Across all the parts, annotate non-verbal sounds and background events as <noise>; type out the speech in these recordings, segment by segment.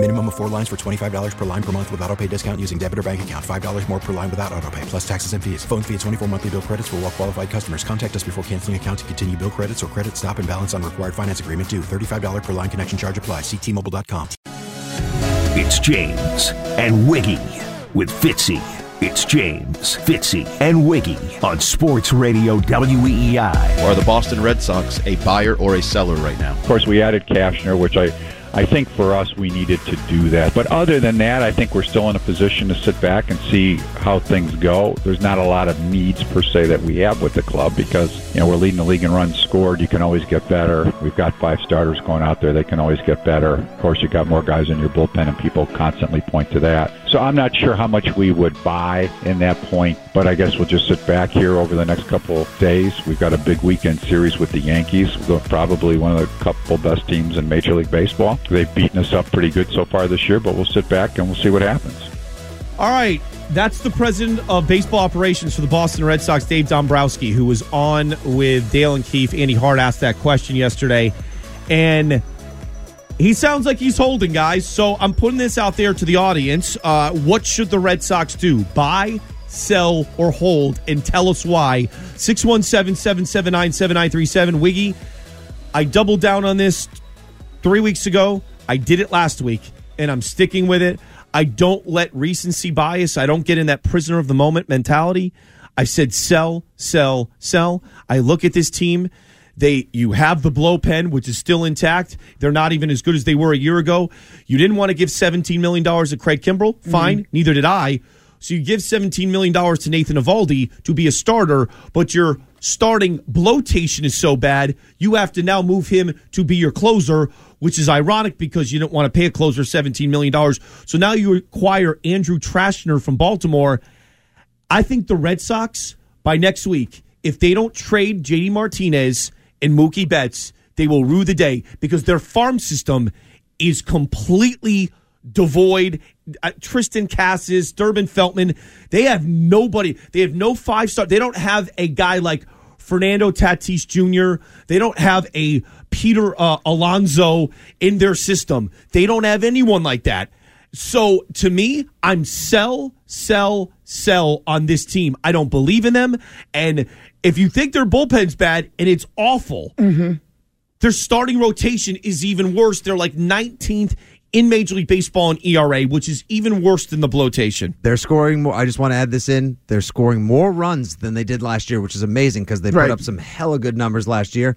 Minimum of four lines for $25 per line per month with auto pay discount using debit or bank account. $5 more per line without auto pay, plus taxes and fees. Phone fee at 24 monthly bill credits for all well qualified customers. Contact us before canceling account to continue bill credits or credit stop and balance on required finance agreement due. $35 per line connection charge apply. Ctmobile.com. It's James and Wiggy with Fitzy. It's James, Fitzy, and Wiggy on Sports Radio WEEI. Are the Boston Red Sox a buyer or a seller right now? Of course, we added Cashner, which I I think for us, we needed to do that. But other than that, I think we're still in a position to sit back and see how things go. There's not a lot of needs per se that we have with the club because, you know, we're leading the league in runs scored. You can always get better. We've got five starters going out there. They can always get better. Of course, you've got more guys in your bullpen, and people constantly point to that. So I'm not sure how much we would buy in that point, but I guess we'll just sit back here over the next couple days. We've got a big weekend series with the Yankees, probably one of the couple best teams in Major League Baseball. They've beaten us up pretty good so far this year, but we'll sit back and we'll see what happens. All right. That's the president of baseball operations for the Boston Red Sox, Dave Dombrowski, who was on with Dale and Keefe. Andy Hart asked that question yesterday. And he sounds like he's holding, guys. So I'm putting this out there to the audience. Uh, what should the Red Sox do? Buy, sell, or hold? And tell us why. 617 779 7937. Wiggy, I doubled down on this three weeks ago. I did it last week, and I'm sticking with it. I don't let recency bias. I don't get in that prisoner of the moment mentality. I said sell, sell, sell. I look at this team. They you have the blow pen, which is still intact. They're not even as good as they were a year ago. You didn't want to give $17 million to Craig Kimbrel. Fine. Mm-hmm. Neither did I. So you give $17 million to Nathan Eovaldi to be a starter, but your starting bloatation is so bad, you have to now move him to be your closer, which is ironic because you don't want to pay a closer $17 million. So now you acquire Andrew Trashner from Baltimore. I think the Red Sox, by next week, if they don't trade JD Martinez and Mookie Betts, they will rue the day because their farm system is completely devoid. Uh, Triston Casas, Durbin Feltman, they have nobody. They have no five star. They don't have a guy like Fernando Tatis Jr. They don't have a Peter uh, Alonso in their system. They don't have anyone like that. So to me, I'm sell, sell, sell on this team. I don't believe in them. And if you think their bullpen's bad and it's awful, mm-hmm. their starting rotation is even worse. They're like 19th in Major League Baseball in ERA, which is even worse than the bloatation. They're scoring more. I just want to add this in. They're scoring more runs than they did last year, which is amazing because they right. put up some hella good numbers last year.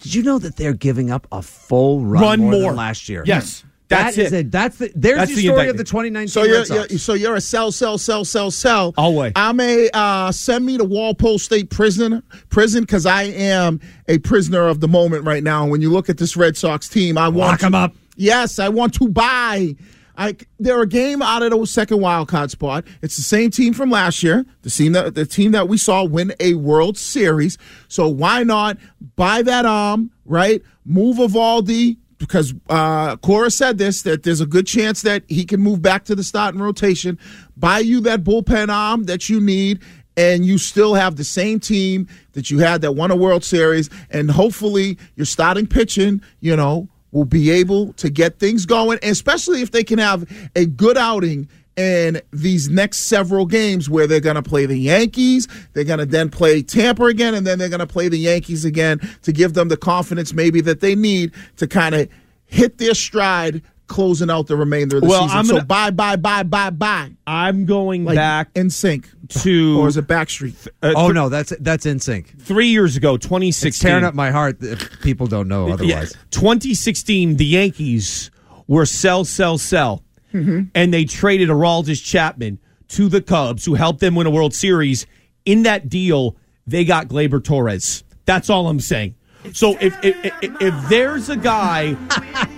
Did you know that they're giving up a full run, run more, more. last year? Yes. That's that is it. A, that's the there's that's the, the story of the 2019 so you're, you're, so you're a sell sell sell sell sell always i'm a uh, send me to walpole state prison prison because i am a prisoner of the moment right now when you look at this red sox team i want lock them up yes i want to buy I, they're a game out of the second wild card spot. It's the same team from last year, the team that the team that we saw win a World Series. So why not buy that arm, right? Move Eovaldi because uh, Cora said this that there's a good chance that he can move back to the starting rotation. Buy you that bullpen arm that you need, and you still have the same team that you had that won a World Series, and hopefully you're starting pitching, you know will be able to get things going, especially if they can have a good outing in these next several games where they're going to play the Yankees, they're going to then play Tampa again, and then they're going to play the Yankees again to give them the confidence maybe that they need to kind of hit their stride closing out the remainder of the well, season. I'm gonna, so bye, bye, bye, bye, bye. I'm going like back in sync to or is it Backstreet? Uh, oh no, that's that's in sync. Three years ago, 2016. It's tearing up my heart. If people don't know otherwise. Yeah, 2016, the Yankees were sell, sell, sell, mm-hmm. and they traded Aroldis Chapman to the Cubs, who helped them win a World Series. In that deal, they got Gleyber Torres. That's all I'm saying. So if, if if, if there's a guy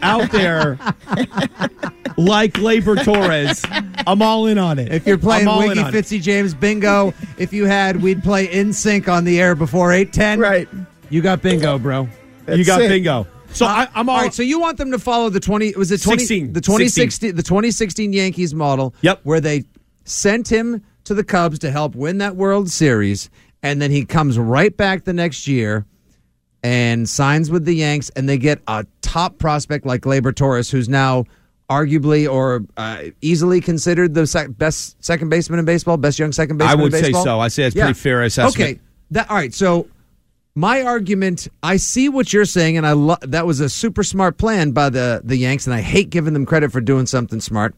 out there like Gleyber Torres, I'm all in on it. If you're playing Wiggy Fitzy James bingo, if you had we'd play NSYNC on the air before eight ten. Right. You got bingo, bro. That's you got it. bingo. So uh, I, I'm all, all right. So you want them to follow the twenty? Was it 20, 16. the twenty sixteen the twenty sixteen Yankees model? Yep. Where they sent him to the Cubs to help win that World Series, and then he comes right back the next year and signs with the Yanks, and they get a top prospect like Gleyber Torres, who's now arguably or uh, easily considered the sec- best second baseman in baseball, best young second baseman. I would say so. I say it's Yeah. pretty fair assessment. Okay. That all right. So my argument, I see what you're saying, and I lo- that was a super smart plan by the the Yanks, and I hate giving them credit for doing something smart.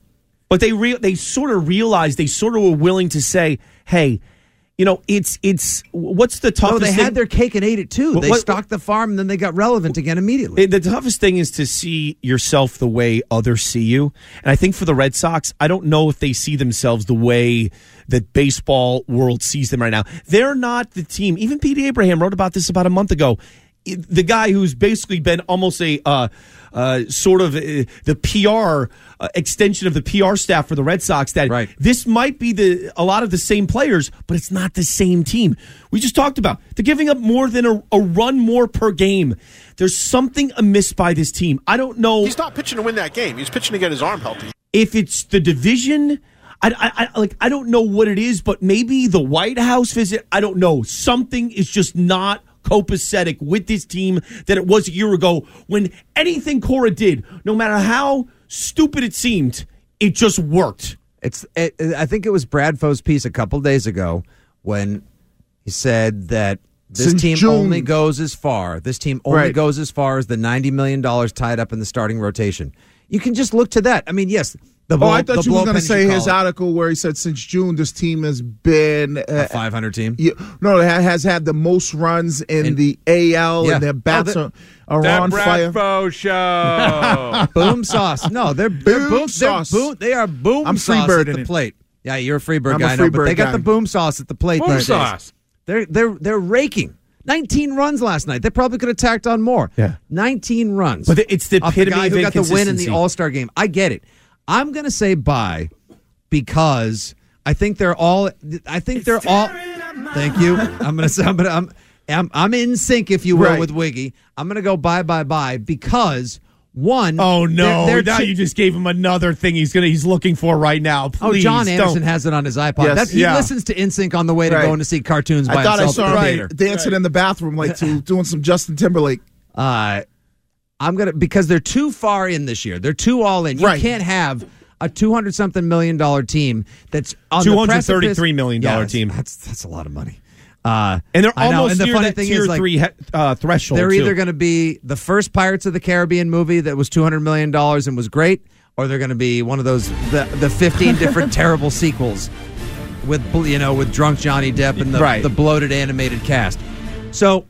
But they re- they sort of realized they sort of were willing to say, "Hey, you know, it's it's what's the No, toughest they thing? had their cake and ate it too. What- they what- stocked the farm, and then they got relevant again immediately. The toughest thing is to see yourself the way others see you. And I think for the Red Sox, I don't know if they see themselves the way that baseball world sees them right now. They're not the team. Even Pete Abraham wrote about this about a month ago. The guy who's basically been almost a uh, uh, sort of uh, the PR uh, extension of the PR staff for the Red Sox. That Right. this might be the a lot of the same players, but it's not the same team. We just talked about they're giving up more than a, a run more per game. There's something amiss by this team. I don't know He's not pitching to win that game. He's pitching to get his arm healthy. if it's the division. I, I, I like I don't know what it is, but maybe the White House visit. I don't know. Something is just not copacetic with this team that it was a year ago when anything Cora did, no matter how stupid it seemed, it just worked. It's. It, I think it was Brad Foe's piece a couple days ago when he said that this Since team June. only goes as far. This team only Right. goes as far as the ninety million dollars tied up in the starting rotation. You can just look to that. I mean, yes, the Oh, blow, I the thought you were going to say his it. article where he said since June this team has been uh, a five hundred team. yeah, no, it has had the most runs in, In- the AL, Yeah. and their bats Oh, are, are on fire. show. <laughs> boom sauce. No, they're they're Boom boom, they're sauce. boom they are boom I'm sauce Freebird at in the it. plate. Yeah, you're a freebird I'm a guy, I know, but Freebird they got the boom sauce at the plate. Boom these days. sauce. They're they're they're raking. 19 runs last night. They probably could have tacked on more. Yeah. 19 runs. But it's the Off the epitome guy of who got the win in the. All-Star game. I get it. I'm going to say bye because I think they're all I think they're all Thank you. I'm going to say I'm going to I'm, I'm I'm in sync if you will Right. with Wiggy. I'm going to go bye bye bye because one Oh no! they're- they're now two- you just gave him another thing he's gonna he's looking for right now. Oh, John Anderson don't. has it on his iPod. Yes. That, he Yeah. listens to NSYNC on the way to Right. going to see cartoons by I thought I saw at him theater. dancing in the bathroom like to <laughs> doing some Justin Timberlake. Uh, I'm gonna because they're too far in this year. They're too all in. You Right. can't have a two hundred something million dollar team that's on the $233 precipice- million dollar Yeah, team. That's that's a lot of money. Uh, and they're almost and the near funny that thing tier is, like, three he- uh, threshold. They're either going to be the first Pirates of the Caribbean movie that was two hundred million dollars and was great, or they're going to be one of those the the fifteen different <laughs> terrible sequels with you know with drunk Johnny Depp and the, Right. the bloated animated cast. So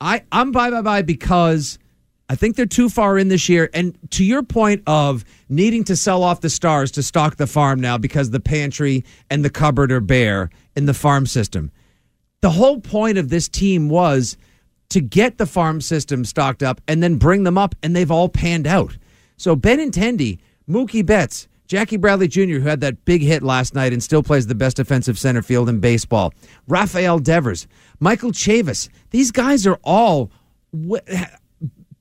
I I'm bye bye bye because I think they're too far in this year. And to your point of needing to sell off the stars to stock the farm now because the pantry and the cupboard are bare in the farm system. The whole point of this team was to get the farm system stocked up and then bring them up, and they've all panned out. So Ben Benintendi, Mookie Betts, Jackie Bradley Jr., who had that big hit last night and still plays the best defensive center field in baseball, Rafael Devers, Michael Chavis, these guys are all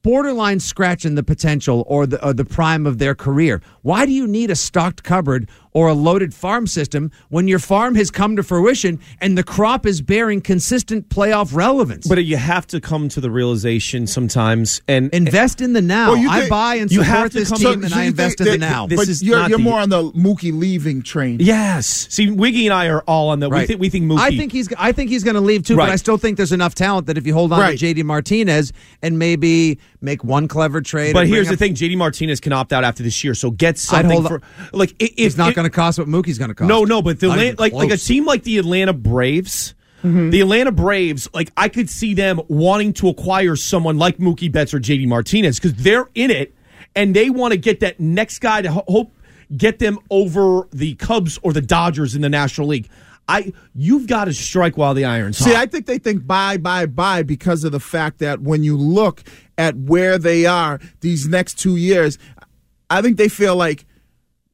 borderline scratching the potential or the, or the prime of their career. Why do you need a stocked cupboard or a loaded farm system when your farm has come to fruition and the crop is bearing consistent playoff relevance? But you have to come to the realization sometimes and invest in the now. Well, you I buy and you support have to this come- team so- and so I invest in the that- now. This but is you're, not you're the- more on the Mookie leaving train. Yes. See, Wiggy and I are all on the. We Right. think we think Mookie. I think he's. I think he's going to leave too. Right. But I still think there's enough talent that if you hold on Right. to JD Martinez and maybe make one clever trade. But here's the up- thing: JD Martinez can opt out after this year, so get I'd something hold for on- like i- if It's not it- going to cost what Mookie's going to cost. No, no, but the Not Atla- even like like a team like the Atlanta Braves. Mm-hmm. The Atlanta Braves, like I could see them wanting to acquire someone like Mookie Betts or JD Martinez because they're in it and they want to get that next guy to ho- hope get them over the Cubs or the Dodgers in the National League. I you've got to strike while the iron's See, hot. I think they think buy, buy, buy because of the fact that when you look at where they are these next two years, I think they feel like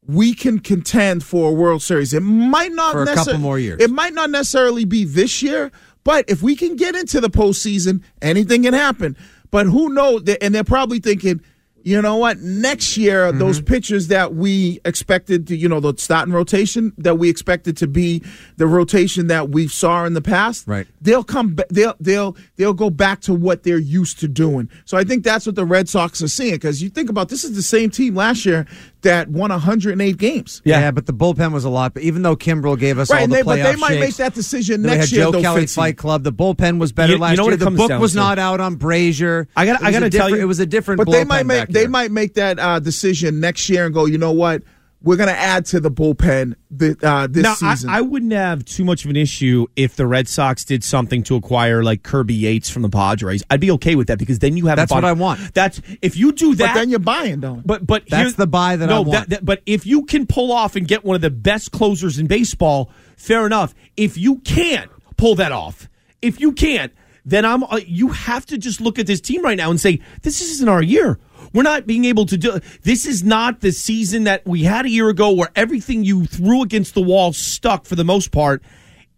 we can contend for a World Series. It might not For a couple more years. It might not necessarily be this year, but if we can get into the postseason, anything can happen. But who knows? And they're probably thinking, you know what? Next year, Mm-hmm. those pitchers that we expected to, you know, the starting rotation that we expected to be the rotation that we saw in the past, Right. They'll come. ba- They'll they'll they'll go back to what they're used to doing. So I think that's what the Red Sox are seeing. Because you think about this is the same team last year that won 108 games. Yeah. but the bullpen was a lot. But even though Kimbrel gave us Right, all the they, but playoff they might make that decision then we next had year. Joe though, Kelly Fitzy. Fight Club. The bullpen was better You- you last know what year. it The comes book was to? not out on Brasier. I gotta- It I was a gotta tell different- you- it was a different. But they might make they might make that uh, decision next year and go. You know what? We're going to add to the bullpen the, uh, this now, season. I wouldn't have too much of an issue if the Red Sox did something to acquire like Kirby Yates from the Padres. I'd be okay with that because then you have. a That's what bottom- I want. That's if you do that. but then you're buying though. But but That's here- the buy that I no, want. that- but if you can pull off and get one of the best closers in baseball, fair enough. If you can't pull that off, if you can't, then I'm. Uh, you have to just look at this team right now and say this isn't our year. We're not being able to do. This is not the season that we had a year ago, where everything you threw against the wall stuck for the most part.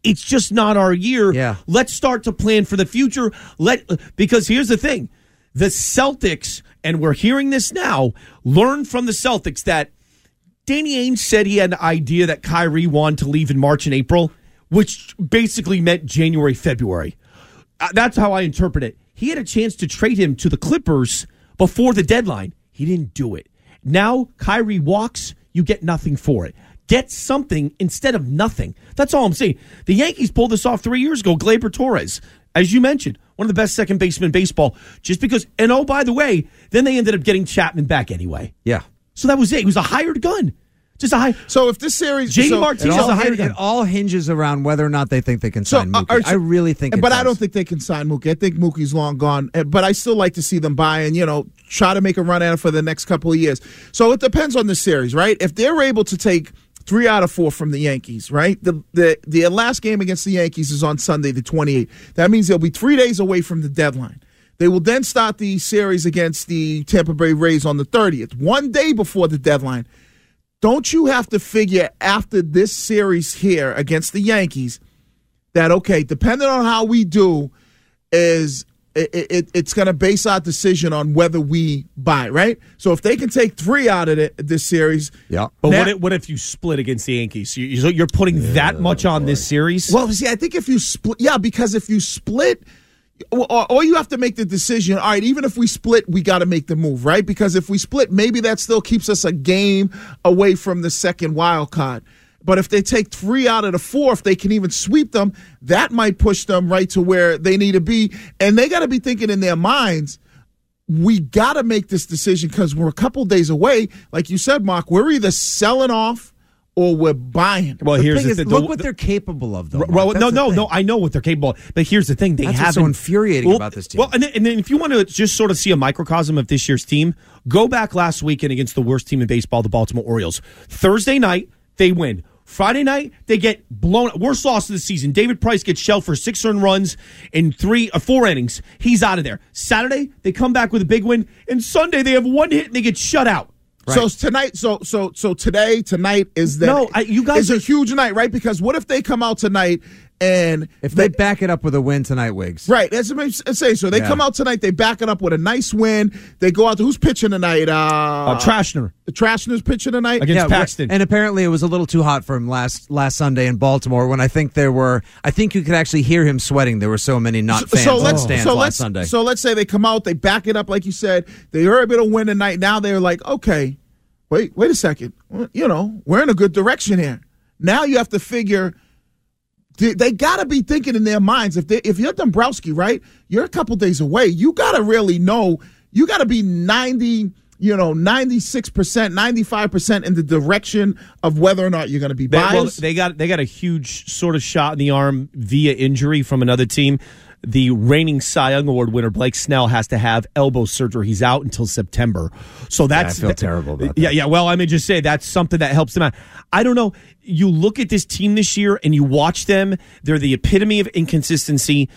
It's just not our year. Yeah. Let's start to plan for the future. Let because here's the thing. The Celtics, and we're hearing this now, learn from the Celtics that Danny Ainge said he had an idea that Kyrie wanted to leave in March and April, which basically meant January, February. Uh, that's how I interpret it. He had a chance to trade him to the Clippers before the deadline. He didn't do it. Now Kyrie walks, you get nothing for it. Get something instead of nothing. That's all I'm saying. The Yankees pulled this off three years ago. Gleyber Torres, as you mentioned, one of the best second basemen in baseball. Just because, and oh, by the way, then they ended up getting Chapman back anyway. Yeah. So that was it. He was a hired gun. Just a high. so if this series, JD so, Martinez is a hired it, all hinges around whether or not they think they can So, sign uh, Mookie. so- I really think, but I don't think they can sign Mookie. I think Mookie's long gone. Uh, But I still like to see them buy and you know try to make a run at it for the next couple of years. So it depends on the series, right? If they're able to take three out of four from the Yankees, right? The the the last game against the Yankees is on Sunday, the 28th. That means they'll be three days away from the deadline. They will then start the series against the Tampa Bay Rays on the 30th, one day before the deadline. Don't you have to figure after this series here against the Yankees that okay, depending on how we do, is it, it, it's going to base our decision on whether we buy, right? So if they can take three out of it, this series, Yeah. But Now- what if, what if you split against the Yankees? You, you- you're putting that much on this series? Well, see, I think if you split, yeah, because if you split, or, or you have to make the decision. All right, even if we split, we got to make the move, right? Because if we split, maybe that still keeps us a game away from the second wild card. But if they take three out of the four, if they can even sweep them, that might push them right to where they need to be. And they got to be thinking in their minds, we got to make this decision because we're a couple days away. Like you said, Mark, we're either selling off or we're buying. well, The here's thing the is, thing. look The- what they're capable of, though. Well, no, no, thing. no. I know what they're capable of, but here's the thing: they That's haven't. so infuriating Well, about this team. Well, and then, and then if you want to just sort of see a microcosm of this year's team, go back last weekend against the worst team in baseball, the Baltimore Orioles. Thursday night they win. Friday night they get blown. Worst loss of the season. David Price gets shelled for six earned runs in three or four innings. He's out of there. Saturday they come back with a big win, and Sunday they have one hit and they get shut out. So tonight, so so so today, tonight is the No, I- you guys is a are- huge night, right? Because what if they come out tonight and if they back it up with a win tonight, Wiggs. right? That's what I'm saying. So they Yeah. come out tonight, they back it up with a nice win. They go out. Who's pitching tonight? Uh, Uh, Trashner Trashner's pitching tonight. against Yeah, Paxton. and apparently it was a little too hot for him last last Sunday in Baltimore. When I think there were, I think you could actually hear him sweating. There were so many not fans so in let's stands so last let's Sunday. so let's say they come out, they back it up like you said. They are able to win tonight. Now they're like, okay, wait, wait a second. Well, You know, we're in a good direction here. Now you have to figure. They, they got to be thinking in their minds if they if you're Dombrowski, right? You're a couple days away. You got to really know. You got to be ninety. You know, ninety six percent, ninety five percent in the direction of whether or not you're going to be They, well, they got they got a huge sort of shot in the arm via injury from another team. The reigning Cy Young Award winner Blake Snell has to have elbow surgery. He's out until September. So that's feel terrible about Yeah, yeah. Well, I mean, just say that's something that helps them out. I don't know. You look at this team this year and you watch them. They're the epitome of inconsistency.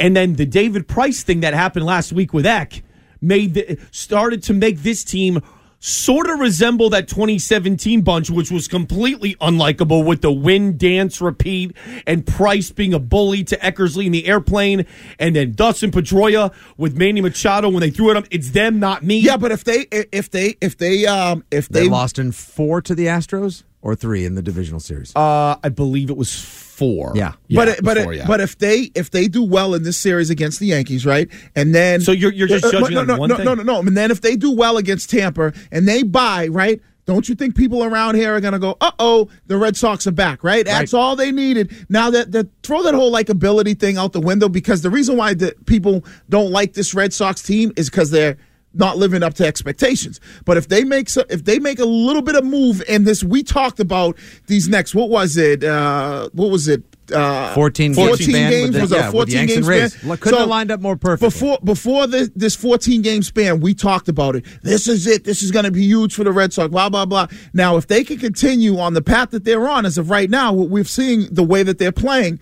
And then the David Price thing that happened last week with Eck made the, started to make this team sort of resemble that 2017 bunch, which was completely unlikable with the win, dance, repeat, and Price being a bully to Eckersley in the airplane, and then Dustin Pedroia with Manny Machado when they threw at him. It's them, not me. Yeah, but if they if they if they um if They, they, lost in four to the Astros or three in the divisional series. Uh, I believe it was four. Yeah. but it, but before, it, yeah. but if they if they do well in this series against the Yankees, right, and then So you're- you're just Uh, uh, judging no, on no, one no, thing? no, no, no, and then if they do well against Tampa and they buy, right. Don't you think people around here are going to go, uh oh, the Red Sox are back, right? That's all they needed. Now that, that throw that whole likability thing out the window because the reason why the people don't like this Red Sox team is because they're not living up to expectations. But if they make so, if they make a little bit of move in this, we talked about these next. What was it? Uh, what was it? Uh, 14 games 14 games the- was a with 14 Yanks game span. Couldn't have lined up more perfectly. Before before this this 14 game span, we talked about it. This is it. This is going to be huge for the Red Sox. Blah blah blah. Now, if they can continue on the path that they're on as of right now, what we're seeing the way that they're playing.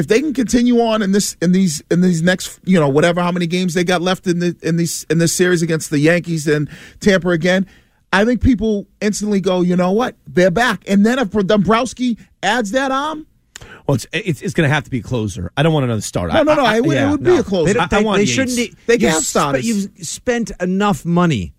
If they can continue on in this in these in these next you know whatever how many games they got left in the in these in this series against the Yankees and Tampa again, I think people instantly go, you know what, they're back. And then if Dombrowski adds that arm, Well, it's it's, it's going to have to be a closer. I don't want another starter. No, no, no, I, I, it would- it yeah, would be a closer. They, I, don't- they, I want they shouldn't. e- They can you've have sp- you've spent enough money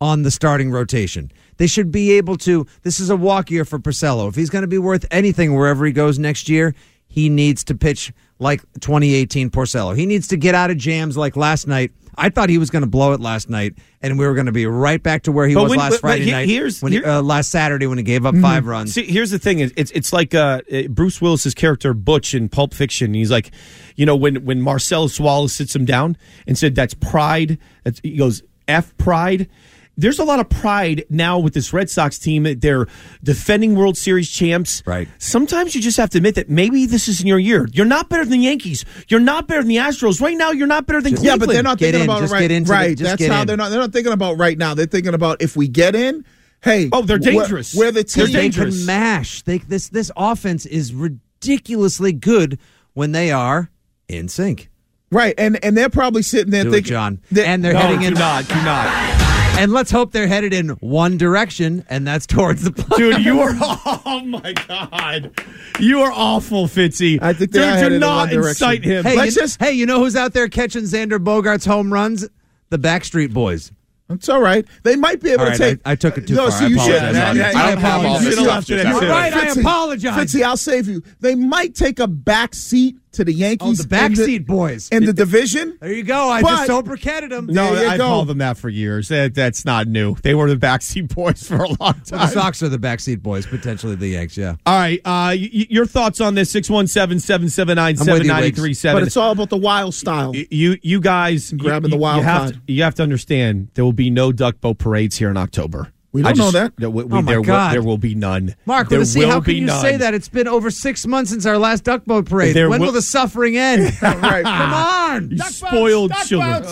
on the starting rotation. They should be able to. This is a walk year for Porcello. If he's going to be worth anything wherever he goes next year, he needs to pitch like 2018 Porcello. He needs to get out of jams like last night. I thought he was going to blow it last night, and we were going to be right back to where he But was when- last but- but Friday he- night. here's- when he- Mm-hmm. uh, last Saturday when he gave up five runs. See, here's the thing: it's it's like uh, Bruce Willis's character Butch in Pulp Fiction. He's like, you know, when when Marcellus Wallace sits him down and said, "That's pride." That's, he goes, "F pride." There's a lot of pride now with this Red Sox team. They're defending World Series champs. Right. Sometimes you just have to admit that maybe this isn't your year. You're not better than the Yankees. You're not better than the Astros. Right now, you're not better than Yeah, Cleveland. but they're not Get thinking in, about just it right. get into the- right. just That's get how in. they're not. They're not thinking about right now. They're thinking about if we get in. Hey, Oh, they're we're- dangerous. We're, the They're team. they can mash. They, this this offense is ridiculously good when they are in sync. Right, and and they're probably sitting there Do it, thinking, John. And they're No, heading do in. not, do not. And let's hope they're headed in one direction, and that's towards the play. Dude, you are <laughs> oh my god, you are awful, Fitzy. I think they Dude, are do headed in not one direction. incite him. Hey, Let's you, just- hey, you know who's out there catching Xander Bogaerts' home runs? The Backstreet Boys. It's all right. They might be able All to right, take. I- I took it too no, far. So I you should. apologize. Yeah, yeah, I yeah, apologize. you should have to. You're right, I apologize. Fitzy, I'll save you. They might take a back seat to the Yankees. Oh, the in Backseat Boys. in the division. There you go. I But- just sobriqueted them. No, I go. called them that for years. That, that's not new. They were the backseat <laughs> boys for a long Well, time. the Sox are the Backseat Boys, potentially the Yanks, yeah. All right, uh, y- y- your thoughts on this? 617-779-7937. But it's all about the wild style. you you guys Grabbing you, the wild you have to, you have to understand there will be no duck boat parades here in October. We don't I just- know that. there will- Oh, my there, will, God. there will be none. Mark, there see, will how can be you none. say that? It's been over six months since our last duck boat parade. There when will, will- the suffering end? <laughs> right. <laughs> Come on. You spoiled children.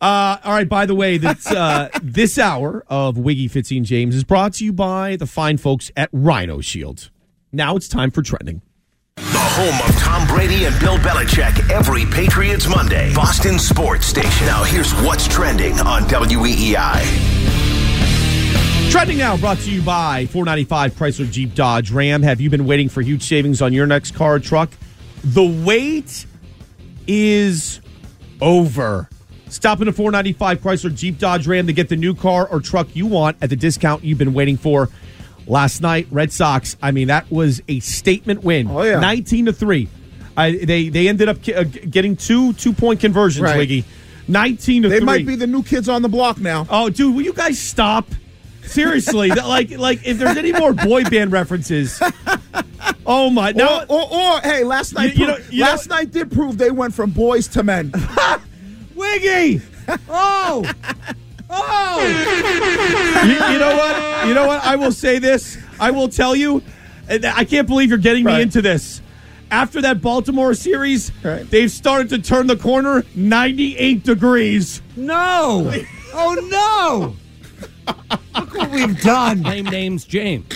Uh, all right. By the way, this uh, <laughs> this hour of Wiggy Fitzy and James is brought to you by the fine folks at Rhino Shield. Now it's time for trending. The home of Tom Brady and Bill Belichick every Patriots Monday. Boston Sports Station. Now here's what's trending on WEEI. Trending now brought to you by 495 Chrysler Jeep Dodge Ram. Have you been waiting for huge savings on your next car or truck? The wait is over. Stop into 495 Chrysler Jeep Dodge Ram to get the new car or truck you want at the discount you've been waiting for. Last night, Red Sox. I mean, that was a statement win. Oh, yeah. 19 to three. I, they they ended up uh, getting two two point conversions. Right. Wiggy, 19 to They three. might be the new kids on the block now. Oh, dude, will you guys stop? Seriously, that- like, like if there's any more boy band references, oh my! No, or, or, or hey, last night, You- you pro- know- you know- last night did prove they went from boys to men. <laughs> Wiggy! Oh! Oh! you, you know what? You know what? I will say this. I will tell you. I can't believe you're getting me into this. After that Baltimore series, Right. they've started to turn the corner 98 degrees. No! Oh, no! <laughs> Look what we've done. Name names James.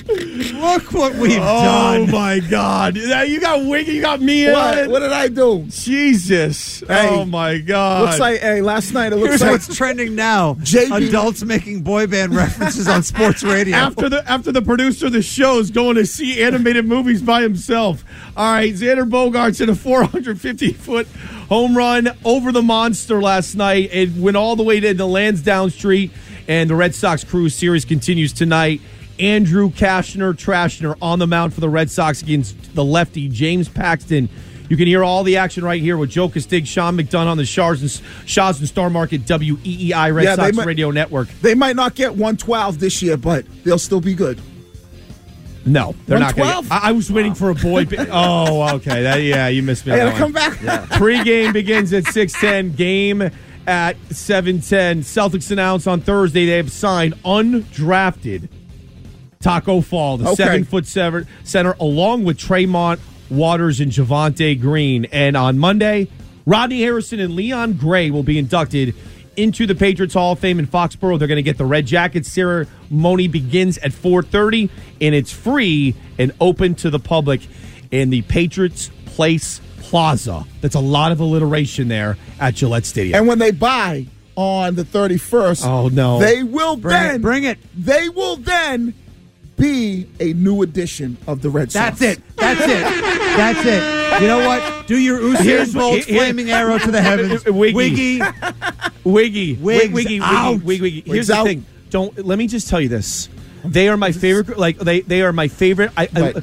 Look what we've oh done. Oh my God! You got Wiggy, you got me in What, it. what did I do? Jesus! Hey, oh my God! Looks like hey, last night it looks Here's like what's trending now: JB adults making boy band references on sports radio. after the after the producer of the show is going to see animated movies by himself. All right, Xander Bogaerts hit a 450 foot home run over the monster last night. It went all the way to the Lansdowne Street, and the Red Sox Cruise Series continues tonight. Andrew Cashner Trashner on the mound for the Red Sox against the lefty James Paxton. You can hear all the action right here with Joe Castig, Sean McDonough on the Shars and, Shaw's and Star Market WEEI Red Yeah, Sox might- Radio Network. they might not get 112 this year, but they'll still be good. No, they're not going 112? to. I, I was waiting for a boy. <laughs> oh, okay. That, yeah, you missed me. I gotta that come back. Pre-game begins at 6:10. Game at 7:10. Celtics announced on Thursday they have signed undrafted Taco Fall, the Okay. seven foot seven center, along with Tremont Waters and Javonte Green. And on Monday, Rodney Harrison and Leon Gray will be inducted into the Patriots Hall of Fame in Foxborough. They're going to get the red jackets. Ceremony begins at 4:30, and it's free and open to the public in the Patriots Place Plaza. That's a lot of alliteration there at Gillette Stadium. And when they buy on the 31st, Oh, no. they will Bring it, then bring it. They will then be a new edition of the Red Sox. That's it. That's it. That's it. You know what? Do your Usain Here's- Bolt flaming arrow to the <laughs> heavens. Wiggy. Wiggy. Wiggy, Wigs Wiggy, out. Wiggy, Wiggy, Wiggy. Here's Wigs the thing. Don't let me just tell you this. They are my favorite. Like they, they are my favorite. I, I- Right.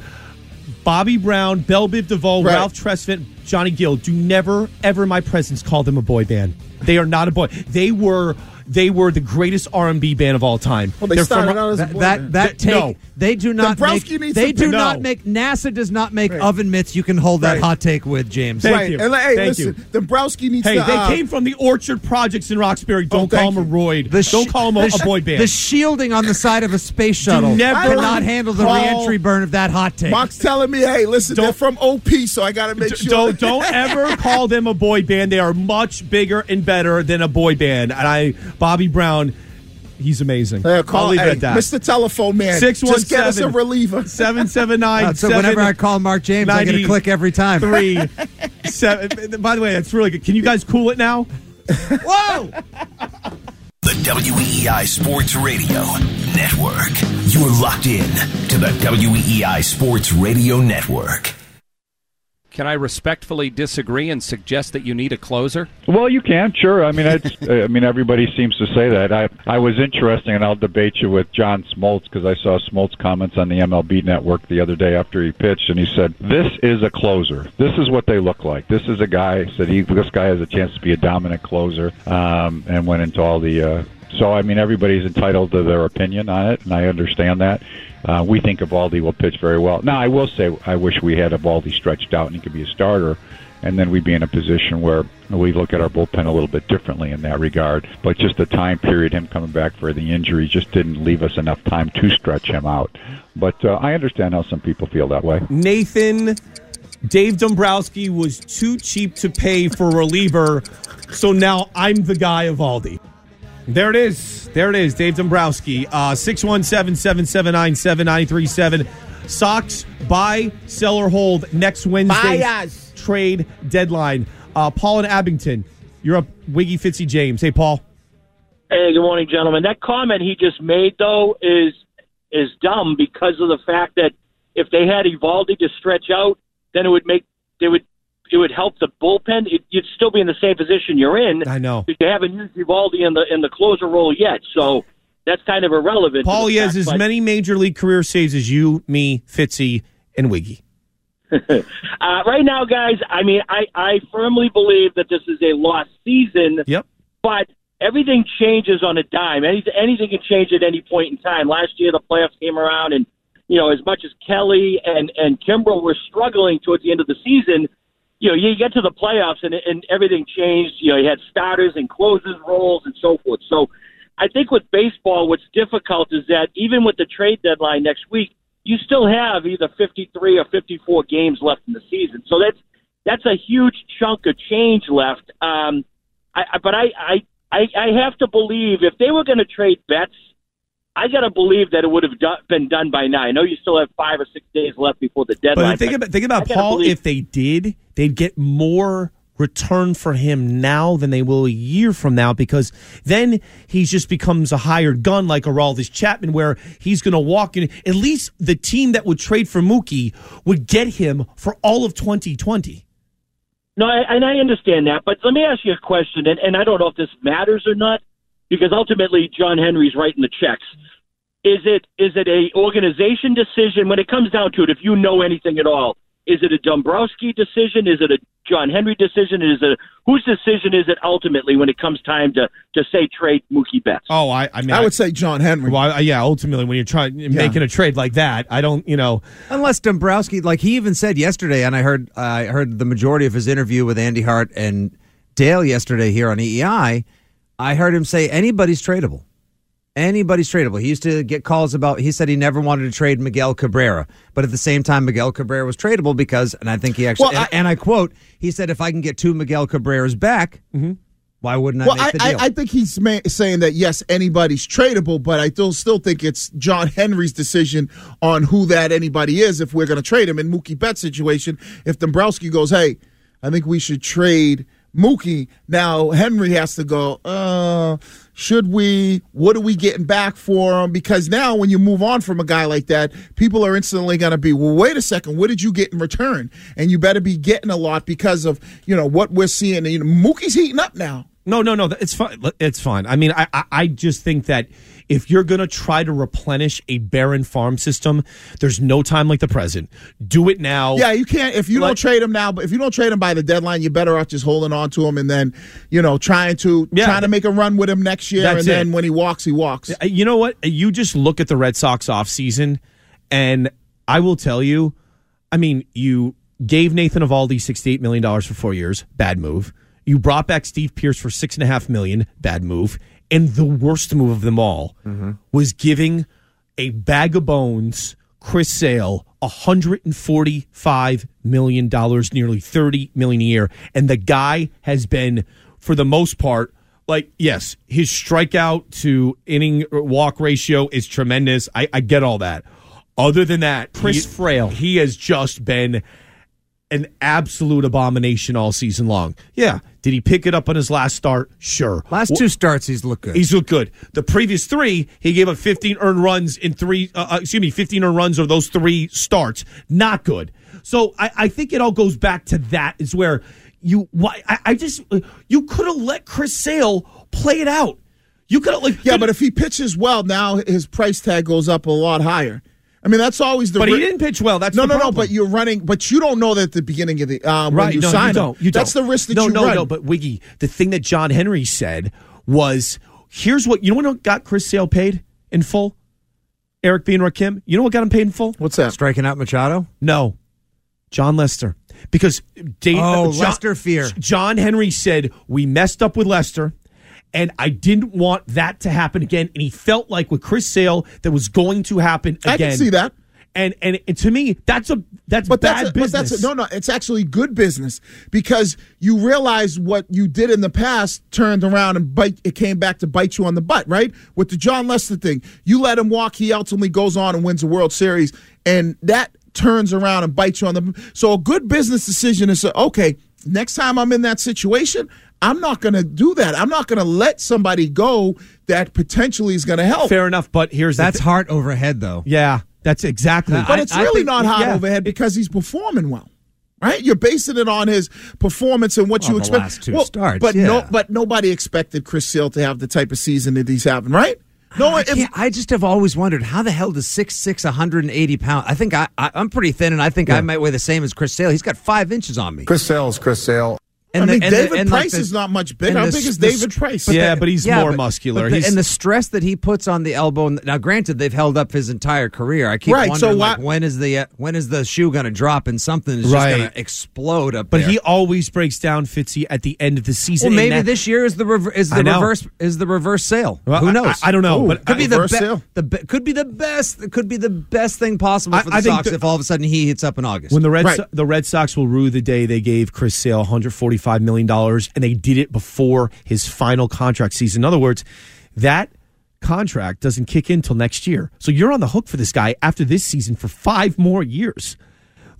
Bobby Brown, Bell Biv DeVoe, Right. Ralph Tresvant, Johnny Gill. Do never, ever in my presence call them a boy band. They are not a boy. They were, they were the greatest R and B band of all time. Well, they They're started from- out as That boy that, band. that take No. they do not Dombrowski make needs they to- do No. not make NASA does not make oven mitts you can hold that Right. hot take with James. Thank right. you. And, hey, Thank listen, Dombrowski needs Hey, to. they uh, came from the Orchard Projects in Roxbury. Don't Oh, call thank them a you. roid. The sh- Don't call them a, the sh- a boy band. The shielding on the side of a space shuttle never cannot handle the call- reentry burn of that hot take. Mark's telling me, hey, listen, Don't- they're from OP, so I got to make D- sure. Don't <laughs> don't ever call them a boy band. They are much bigger and better than a boy band. And I, Bobby Brown, he's amazing. Uh, call, I'll leave hey, it at that. Mr. Telephone Man. Six one Just get us a seven reliever. <laughs> seven seven nine. Uh, so whenever I call Mark James, I get a click every time. Three <laughs> seven. By the way, that's really good. Can you guys cool it now? <laughs> Whoa! The WEEI Sports Radio Network. You're locked in to the WEEI Sports Radio Network. Can I respectfully disagree and suggest that you need a closer? Well, you can, sure. I mean, <laughs> I mean, everybody seems to say that. I, I was interesting, and I'll debate you with John Smoltz because I saw Smoltz comments on the MLB Network the other day after he pitched, and he said, "This is a closer. This is what they look like. This is a guy said he this guy has a chance to be a dominant closer," um, and went into all the. Uh, so, I mean, everybody's entitled to their opinion on it, and I understand that. Uh, we think Eovaldi will pitch very well. Now, I will say, I wish we had Eovaldi stretched out and he could be a starter, and then we'd be in a position where we look at our bullpen a little bit differently in that regard. But just the time period, him coming back for the injury, just didn't leave us enough time to stretch him out. But uh, I understand how some people feel that way. Nathan, Dave Dombrowski was too cheap to pay for reliever, so now I'm the guy of Aldi. There it is. There it is. Dave Dombrowski. Uh 617-779-7937. Sox buy, sell, or hold next Wednesday. Trade deadline. Uh, Paul and Abington. You're up. Wiggy Fitzy James. Hey, Paul. Hey, good morning, gentlemen. That comment he just made, though, is is dumb because of the fact that if they had Eovaldi to stretch out, then it would make they would it would help the bullpen. It, you'd still be in the same position you're in. I know. you haven't used Eovaldi in the in the closer role yet, so that's kind of irrelevant. Paul, he has as but- many major league career saves as you, me, Fitzy, and Wiggy. <laughs> uh, right now, guys, I mean, I, I firmly believe that this is a lost season. Yep. But everything changes on a dime. Anything, anything can change at any point in time. Last year, the playoffs came around, and you know, as much as Kelly and and Kimbrel were struggling towards the end of the season, you know, you get to the playoffs and and everything changed. You know, you had starters and closers roles and so forth. So, I think with baseball, what's difficult is that even with the trade deadline next week, you still have either 53 or 54 games left in the season. So that's that's a huge chunk of change left. Um, I, I, but I, I, I, I have to believe if they were going to trade Betts, I got to believe that it would have do- been done by now. I know you still have five or six days left before the deadline. But think about think about Paul. believe- If they did, they'd get more return for him now than they will a year from now because then he just becomes a hired gun like Aroldis Chapman, where he's going to walk in. At least the team that would trade for Mookie would get him for all of 2020. No, I, and I understand that, but let me ask you a question, and, and I don't know if this matters or not, because ultimately John Henry's writing the checks. Is it is it a organization decision when it comes down to it? If you know anything at all, is it a Dombrowski decision? Is it a John Henry decision? Is it whose decision is it ultimately when it comes time to to say trade Mookie Betts? Oh, I, I mean, I would say John Henry. Well, I- yeah, ultimately, when you're trying making a trade like that, I don't, you know, Unless Dombrowski, like he even said yesterday, and I heard I heard the majority of his interview with Andy Hart and Dale yesterday here on EEI. I heard him say anybody's tradable. Anybody's tradable. He used to get calls about. He said he never wanted to trade Miguel Cabrera, but at the same time, Miguel Cabrera was tradable because, and I think he actually, Well, I- and, and I quote, he said, "If I can get two Miguel Cabreras back, mm-hmm. why wouldn't I Well, make I, the I, deal?" I think he's ma- saying that yes, anybody's tradable, but I still still think it's John Henry's decision on who that anybody is if we're going to trade him. In Mookie Betts' situation, if Dombrowski goes, hey, I think we should trade Mookie. Now Henry has to go. Uh, should we? What are we getting back for him? Because now, when you move on from a guy like that, people are instantly going to be, well, wait a second, what did you get in return? And you better be getting a lot because of you know what we're seeing. You know, Mookie's heating up now. No, no, no. It's fine. It's fine. I mean, I, I, I just think that if you're going to try to replenish a barren farm system, there's no time like the present. Do it now. Yeah, you can't if you don't trade him now. But if you don't trade him by the deadline, you're better off just holding on to him and then you know trying to Yeah. trying to make a run with him next year. And then it. when he walks, he walks. You know what? You just look at the Red Sox offseason, and I will tell you, I mean, you gave Nathan Eovaldi $68 million for four years. Bad move. You brought back Steve Pearce for six and a half million. Bad move. And the worst move of them all mm-hmm. was giving a bag of bones, Chris Sale, $145 million, nearly 30 million a year. And the guy has been, for the most part, like, yes, his strikeout to inning walk ratio is tremendous. I, I get all that. Other than that, Chris he- Frail. he has just been an absolute abomination all season long. Yeah. Did he pick it up on his last start? Sure. Last two starts, he's looked good. He's looked good. The previous three, he gave up 15 earned runs in three, uh, uh, excuse me, 15 earned runs of those three starts. Not good. So I, I think it all goes back to that is where you, why, I, I just, you could have let Chris Sale play it out. You could have, like, Yeah, but if he pitches well, now his price tag goes up a lot higher. I mean, that's always the. But he didn't pitch well. That's no, the no, no. But you're running, but you don't know that at the beginning of the uh, when right, you no, sign you him. don't. You That's don't. the risk that no, you no, run. No, But Wiggy, the thing that John Henry said was, "Here's what you know. What got Chris Sale paid in full? Eric B and Rakim. You know what got him paid in full? What's that? Striking out Machado? No, Jon Lester. Because Dave, Oh, John, Lester fear. John Henry said we messed up with Lester. And I didn't want that to happen again. And he felt like with Chris Sale that was going to happen again. I can see that. And and, and to me, that's a that's But bad that's a, but business. that's a, no, no. It's actually good business because you realize what you did in the past turned around and bite. It came back to bite you on the butt, right? With the Jon Lester thing, you let him walk. He ultimately goes on and wins a World Series, and that turns around and bites you on the. So a good business decision is okay. Next time I'm in that situation, I'm not going to do that. I'm not going to let somebody go that potentially is going to help. Fair enough, but here's the That's thi- heart overhead, though. Yeah, that's exactly. But it's I really think- not heart yeah. overhead because he's performing well. Right, you're basing it on his performance and what Well, you the expect. last two starts, but no, yeah. but nobody expected Chris Sale to have the type of season that he's having. Right? No, I, if- I just have always wondered how the hell does 6'6", 180 pounds. I think I, I I'm pretty thin, and I think I might weigh the same as Chris Sale. He's got five inches on me. Chris Sale is Chris Sale. I And the- mean, and the- David and like Price the- is not much bigger. How big is David Price? Yeah, but he's more muscular. but the- He's- and the stress that he puts on the elbow. Now, granted, they've held up his entire career. I keep Right, so wondering, why- like, when is the uh, when is the shoe going to drop and something is Right. just going to explode up But there? he always breaks down Fitzy at the end of the season. well, maybe that- this year is the rever- is the reverse is the reverse sale. Well, Who knows? I- I don't know, Ooh, but could I- be the, be- the be- could be the best. Could be the best thing possible for the I Sox if all of a sudden he hits up in August. When the Red the Red Sox will rue the day they gave Chris Sale 145 million dollars, and they did it before his final contract season. In other words, that contract doesn't kick in till next year. So you're on the hook for this guy after this season for five more years.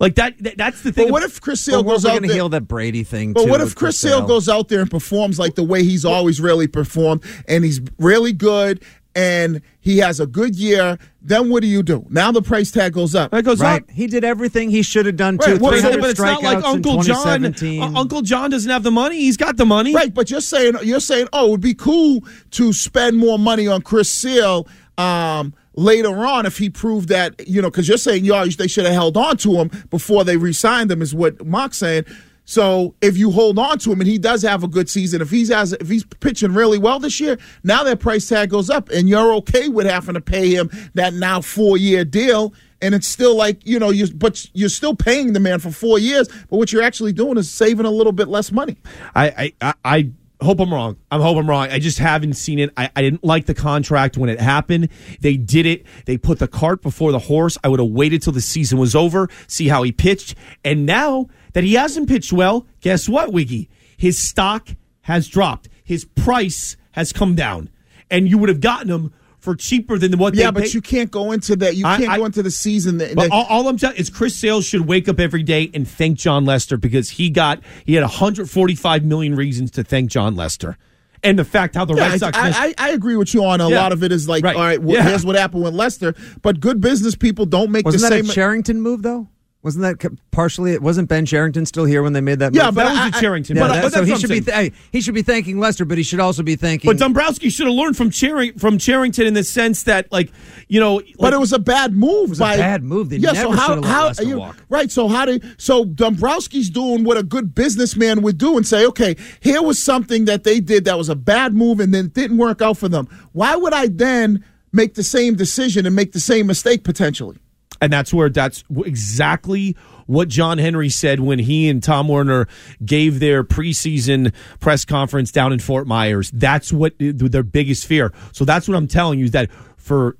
Like that, that that's the thing. But what if Chris Sale goes we're out going to there? heal that Brady thing. But too what if Chris Sale Sale. goes out there and performs like the way he's always really performed, and he's really good, and he has a good year? Then what do you do? Now the price tag goes up. It goes Right, up. he did everything he should have done too. Right, what is it? 300 But it's not like Uncle John. uh, Uncle John doesn't have the money. He's got the money. Right, but you're saying you're saying, oh, it would be cool to spend more money on Chris Sale um, later on if he proved that you know, because you're saying yeah, they should have held on to him before they re-signed him, is what Mark's saying. So if you hold on to him and he does have a good season, if he's has if he's pitching really well this year, now that price tag goes up, and you're okay with having to pay him that now four year deal. And it's still like you know, you but you're still paying the man for four years. But what you're actually doing is saving a little bit less money. I, I, I, hope I'm wrong. I'm hope I'm wrong. I just haven't seen it. I, I didn't like the contract when it happened. They did it. They put the cart before the horse. I would have waited till the season was over, see how he pitched. And now that he hasn't pitched well, guess what, Wiggy? His stock has dropped. His price has come down. And you would have gotten him for cheaper than what Yeah, they but paid. you can't go into that. You can't I- go into the season. That, But that- all, all I'm telling is Chris Sales should wake up every day and thank Jon Lester because he got he had 145 million reasons to thank Jon Lester, and the fact how the Yeah, Red Sox. I, missed- I, I agree with you on a Yeah. lot of it. Is like, Right. all right, well, Yeah. here's what happened with Lester. But good business people don't make Wasn't the that same. a Cherington move though? Wasn't that partially? Wasn't Ben Cherington still here when they made that? Yeah, move? but that was I- I- Cherington. Yeah, but, that- but so he should be th- he should be thanking Lester, but he should also be thanking. But Dombrowski should have learned from Charing, from Cherington in the sense that, like, you know, but it was a bad move. was a bad move. They yeah, never so how, should have let how you- walk. Right. So how do so Dombrowski's doing what a good businessman would do and say, okay, here was something that they did that was a bad move and then it didn't work out for them. Why would I then make the same decision and make the same mistake potentially? And that's where that's exactly what John Henry said when he and Tom Werner gave their preseason press conference down in Fort Myers. That's what uh, their biggest fear. So that's what I'm telling you is that for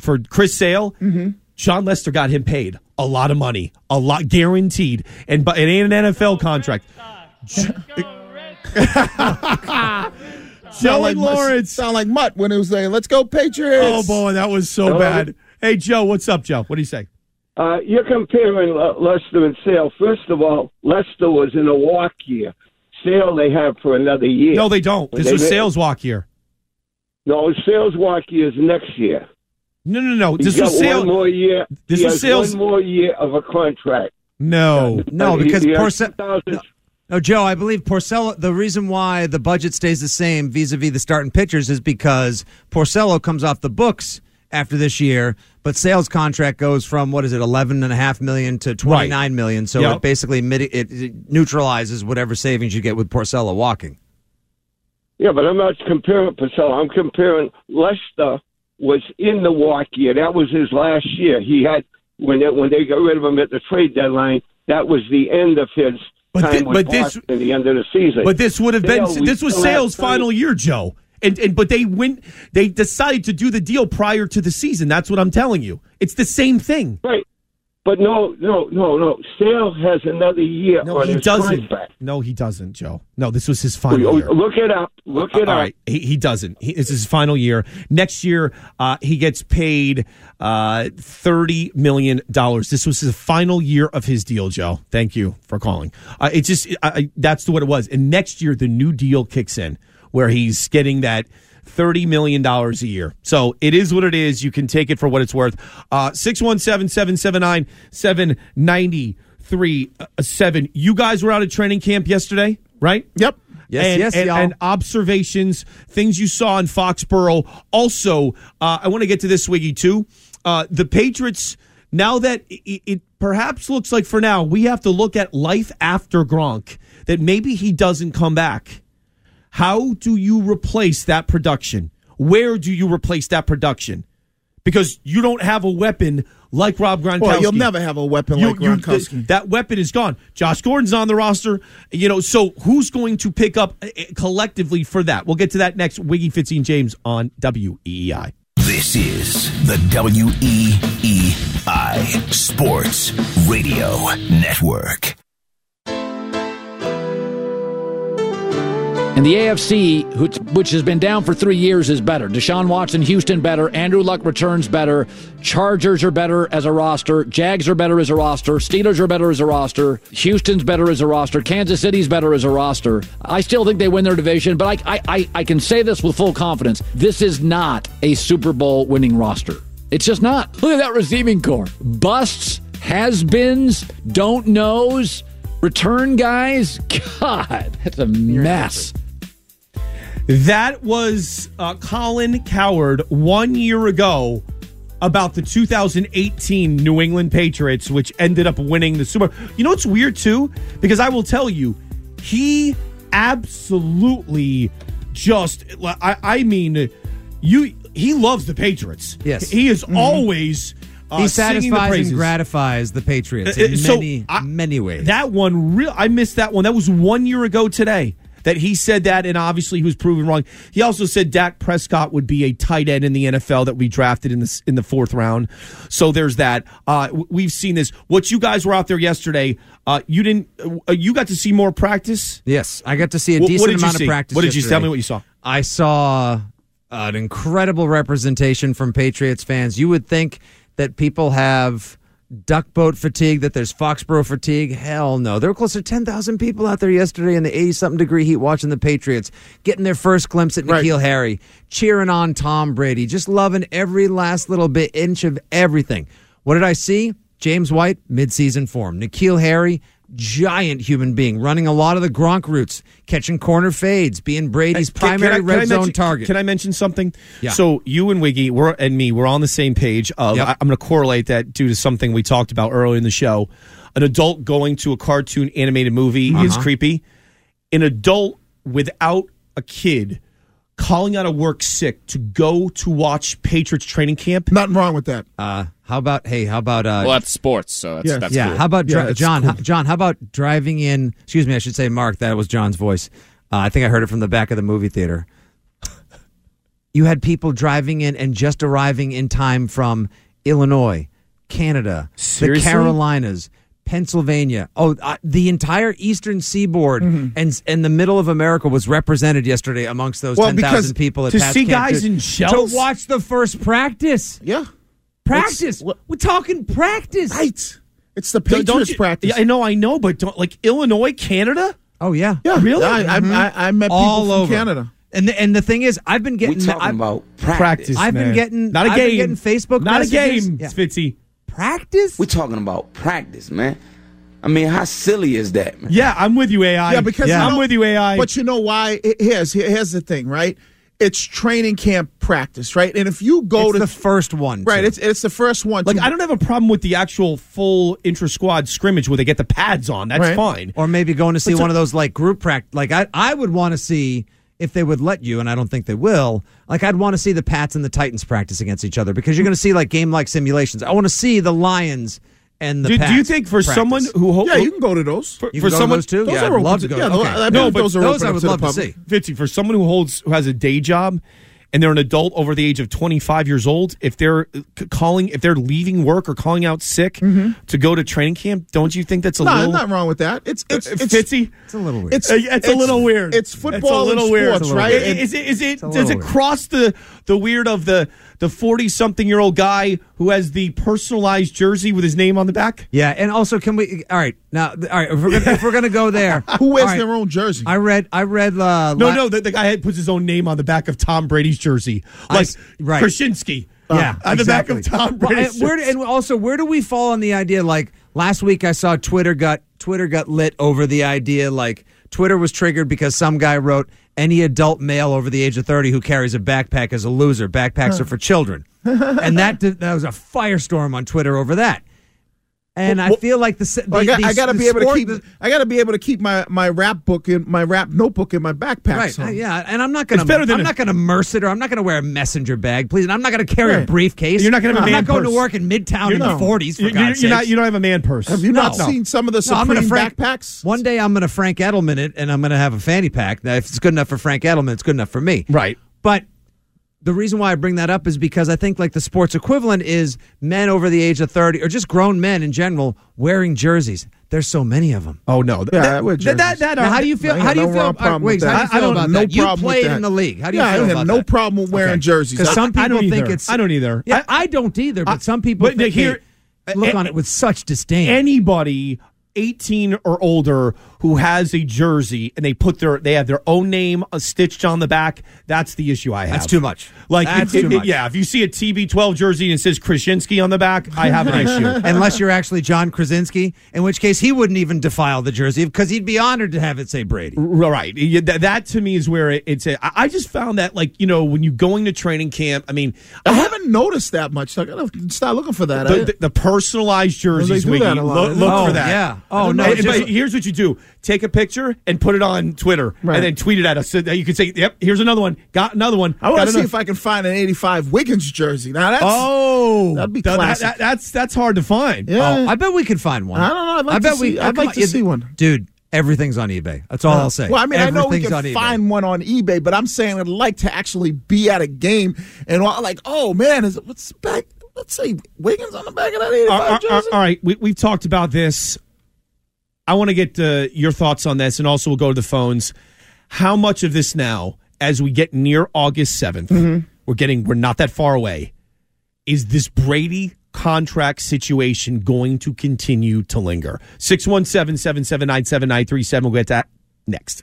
for Chris Sale, mm-hmm. Jon Lester got him paid a lot of money, a lot guaranteed, and but it ain't an NFL contract. <laughs> Joe and Lawrence. sound like Mutt when it was saying, "Let's go Patriots." Oh boy, that was so Hello? bad. Hey Joe, what's up, Joe? What do you say? Uh, you're comparing Le- Lester and Sale. First of all, Lester was in a walk year. Sale they have for another year. No, they don't. This they was made- sales walk year. No, Sale's walk year is next year. No, no, no. He's This got was sales. one more year. This he was has sales- One more year of a contract. No, No, because he has Porce- 2000 No, Joe, I believe Porcello. The reason why the budget stays the same vis-a-vis the starting pitchers is because Porcello comes off the books after this year, but sales contract goes from what is it, eleven and a half million to twenty nine million. So Yep. it basically miti- it, it neutralizes whatever savings you get with Porcello walking. Yeah, but I'm not comparing Purcell. I'm comparing Lester was in the walk year. That was his last year. He had when they, when they got rid of him at the trade deadline. That was the end of his But time thi- with but this- Boston, the end of the season. But this would have been Sale, this was sales final year, Joe. And, and but they went they decided to do the deal prior to the season. That's what I'm telling you. It's the same thing. Right. But no, no, no, no. Sale has another year No, on he doesn't. contract. No, he doesn't, Joe. No, this was his final Oh, year. Look it up. Look it up. right, he, he doesn't. He, this is his final year. Next year, uh, he gets paid uh, thirty million dollars. This was his final year of his deal, Joe. Thank you for calling. Uh, it just I, I, that's what it was. And next year, the new deal kicks in, where he's getting that. Thirty million dollars a year. So it is what it is. You can take it for what it's worth. Uh, Six one seven seven seven nine seven ninety three uh, seven. You guys were out at training camp yesterday, right? Yep. Yes, and, yes, and, y'all. and observations, things you saw in Foxborough. Also, uh, I want to get to this, Swiggy, too. Uh, the Patriots, now that it, it perhaps looks like for now, we have to look at life after Gronk, that maybe he doesn't come back. How do you replace that production? Where do you replace that production? Because you don't have a weapon like Rob Gronkowski. Well, you'll never have a weapon You- like you- Gronkowski. that weapon is gone. Josh Gordon's on the roster. You know, so who's going to pick up uh, collectively for that? We'll get to that next. Wiggy Fitzy and James on E WEEI. This is the WEEI Sports Radio Network. And the AFC, which, which has been down for three years, is better. Deshaun Watson, Houston better. Andrew Luck returns better. Chargers are better as a roster. Jags are better as a roster. Steelers are better as a roster. Houston's better as a roster. Kansas City's better as a roster. I still think they win their division, but I, I, I, I can say this with full confidence. This is not a Super Bowl winning roster. It's just not. Look at that receiving core. Busts, has beens, don't knows, return guys. <laughs> God, that's a mess. That was uh, Colin Cowherd one year ago about the 2018 New England Patriots, which ended up winning the Super. You know what's weird too? Because I will tell you, he absolutely just. I, I mean, you. He loves the Patriots. Yes. he is always. Uh, he satisfies and gratifies the Patriots Uh, uh, in so many, many ways. That one, real. I missed that one. That was one year ago today that he said that, and obviously he was proven wrong. He also said Dak Prescott would be a tight end in the NFL that we drafted in the in the fourth round. So there's that. Uh, we've seen this. What you guys were out there yesterday. Uh, you didn't. Uh, you got to see more practice. Yes, I got to see a What- what decent you amount see? of practice. What did you- tell me what you saw. I saw an incredible representation from Patriots fans. You would think that people have duck boat fatigue, that there's Foxborough fatigue. Hell no. There were close to 10,000 people out there yesterday in the 80 something degree heat watching the Patriots, getting their first glimpse at N'Keal Harry, cheering on Tom Brady, just loving every last little bit, inch of everything. What did I see? James White, midseason form. N'Keal Harry, giant human being, running a lot of the Gronk routes, catching corner fades, being Brady's Can- can primary I- can red I zone mention- target. Can I mention something? Yeah. So you and Wiggy, we're and me, we're on the same page. Of I, am going to correlate that due to something we talked about earlier in the show. An adult going to a cartoon animated movie is Uh-huh. creepy. An adult without a kid calling out of work sick to go to watch Patriots training camp. Nothing wrong with that. Uh, how about hey? How about uh? well, that's sports, so that's, Yeah. that's yeah. cool. How about dri- Yeah, John? cool. how- John, how about driving in? Excuse me, I should say Mark. That was John's voice. Uh, I think I heard it from the back of the movie theater. You had people driving in and just arriving in time from Illinois, Canada, Seriously? the Carolinas, Pennsylvania. Oh, uh, the entire eastern seaboard Mm-hmm. and and the middle of America was represented yesterday amongst those Well, ten because thousand people at to Pat's see Camp guys to- in shells? to watch the first practice. Yeah. Practice. It's- We're talking practice. Right. It's the Don't- Patriots don't you- practice. Yeah, I know, I know, but don't like Illinois, Canada. Oh yeah. Yeah, oh, Really? I, I, mm-hmm. I, I met people all from over Canada. And the, and the thing is, I've been getting I've, practice. I've been getting not a I've game. been getting Facebook not a game. Yeah. Fitzy. practice. We're talking about practice, man. I mean, how silly is that, man? Yeah, I'm with you, AI. Yeah, because you I'm with you, AI. But you know why? Here's here's the thing, right? It's training camp practice, right? And if you go It's to the first one, right, too. it's it's the first one. Like to- I don't have a problem with the actual full intra squad scrimmage where they get the pads on. That's Right. fine. or maybe going to see But to- one of those like group practice. Like I, I would want to see if they would let you, and I don't think they will. Like I'd want to see the Pats and the Titans practice against each other because you're going to see like game like simulations. I want to see the Lions and the. Do, do you think for practice. someone who ho- yeah, you can go to those. for, You for can go to someone those too? Those yeah, are I'd love to- to go. yeah, okay. I no, but those are those open I would to love to see. Fitzy, for someone who holds who has a day job and they're an adult over the age of 25 years old, if they're calling, if they're leaving work or calling out sick to go to training camp, don't you think that's a No, little nothing wrong with that. It's it's uh, it's Fitzy? It's a little weird. It's Uh, it's, a little weird. It's It's football a little and weird. sports, right? I- Is it? Is it? Does little it weird. cross the the weird of the the forty something year old guy who has the personalized jersey with his name on the back? Yeah, and also can we? All right, now, all right, if we're gonna, if we're gonna go there, <laughs> Who wears all right, their own jersey? I read, I read. Uh, No, la- no, the, the guy puts his own name on the back of Tom Brady's jersey, like s- right. Krasinski. Uh, yeah, on the back of exactly. Tom Well, and where, and also, where do we fall on the idea? Like last week, I saw Twitter got Twitter got lit over the idea. Like Twitter was triggered because some guy wrote, "Any adult male over the age of thirty who carries a backpack is a loser. Backpacks are for children," and that did- that was a firestorm on Twitter over that. And I feel like the, the, I got, the- I got to the be able to sport- keep. I got to be able to keep my, my rap book in my rap notebook in my backpack. Right. so- uh, yeah. And I'm not gonna. It's better than I'm a- not gonna merce it, or I'm not gonna wear a messenger bag, please. And I'm not gonna carry a briefcase. You're not gonna have a I'm man not going purse. to work in Midtown in You're the not. 40s. For You're, God's you're not. You don't have a man purse. Have you No. not seen some of the I'm Supreme gonna Frank, backpacks? One day I'm going to Frank Edelman it, and I'm going to have a fanny pack. Now, if it's good enough for Frank Edelman, it's good enough for me. Right. But the reason why I bring that up is because I think like the sports equivalent is men over the age of 30 or just grown men in general wearing jerseys. There's so many of them. Oh no. Yeah, that, with that, that, jerseys. that, Now, how do you feel? I How do you no feel? wrong problem uh, wait, with how do that. you feel I don't about have no that? You problem with played that. in the league. How do you yeah, feel I about have no that? problem wearing Okay. jerseys. Because I- some I people don't think it's. I don't either. Yeah, I, don't either. But some people but think here- they look a- on it with such disdain. anybody 18 or older who has a jersey and they put their they have their own name uh, stitched on the back that's the issue i have That's too much. like That's it- too it- much. yeah if you see a tb12 jersey and it says krasinski on the back i have an issue <laughs> Unless you're actually John Krasinski, in which case he wouldn't even defile the jersey because he'd be honored to have it say Brady. right that, that to me is where it, it's a, I I just found that like you know when you're going to training camp i mean I haven't noticed that much. So I gotta start looking for that. the, the, the personalized jerseys do Wiggy, that a lot. look, look Oh, for that yeah. Oh, no, and- just- but here's what you do take a picture and put it on twitter Right. and then tweet it at us so that you can say yep here's another one got another one I want to see if I can find an '85 Wiggins jersey. Now that's Oh, That'd be Th- that- classic. that- that's that's hard to find. yeah. Oh, I bet we could find one. I don't know. I'd like I to bet see- we. I'd come like to see one. dude. Everything's on eBay. That's all I'll say. Well, I mean, I know we can on find one on eBay, but I'm saying I'd like to actually be at a game and all- like, oh man, is it, what's back? Let's say Wiggins on the back of that 85 All- all- jersey. all right, we, we've talked about this. I want to get uh, your thoughts on this, and also we'll go to the phones. How much of this now, as we get near August 7th, Mm-hmm. we're getting we're not that far away. Is this Brady contract situation going to continue to linger? 617 779 7937. We'll get that next.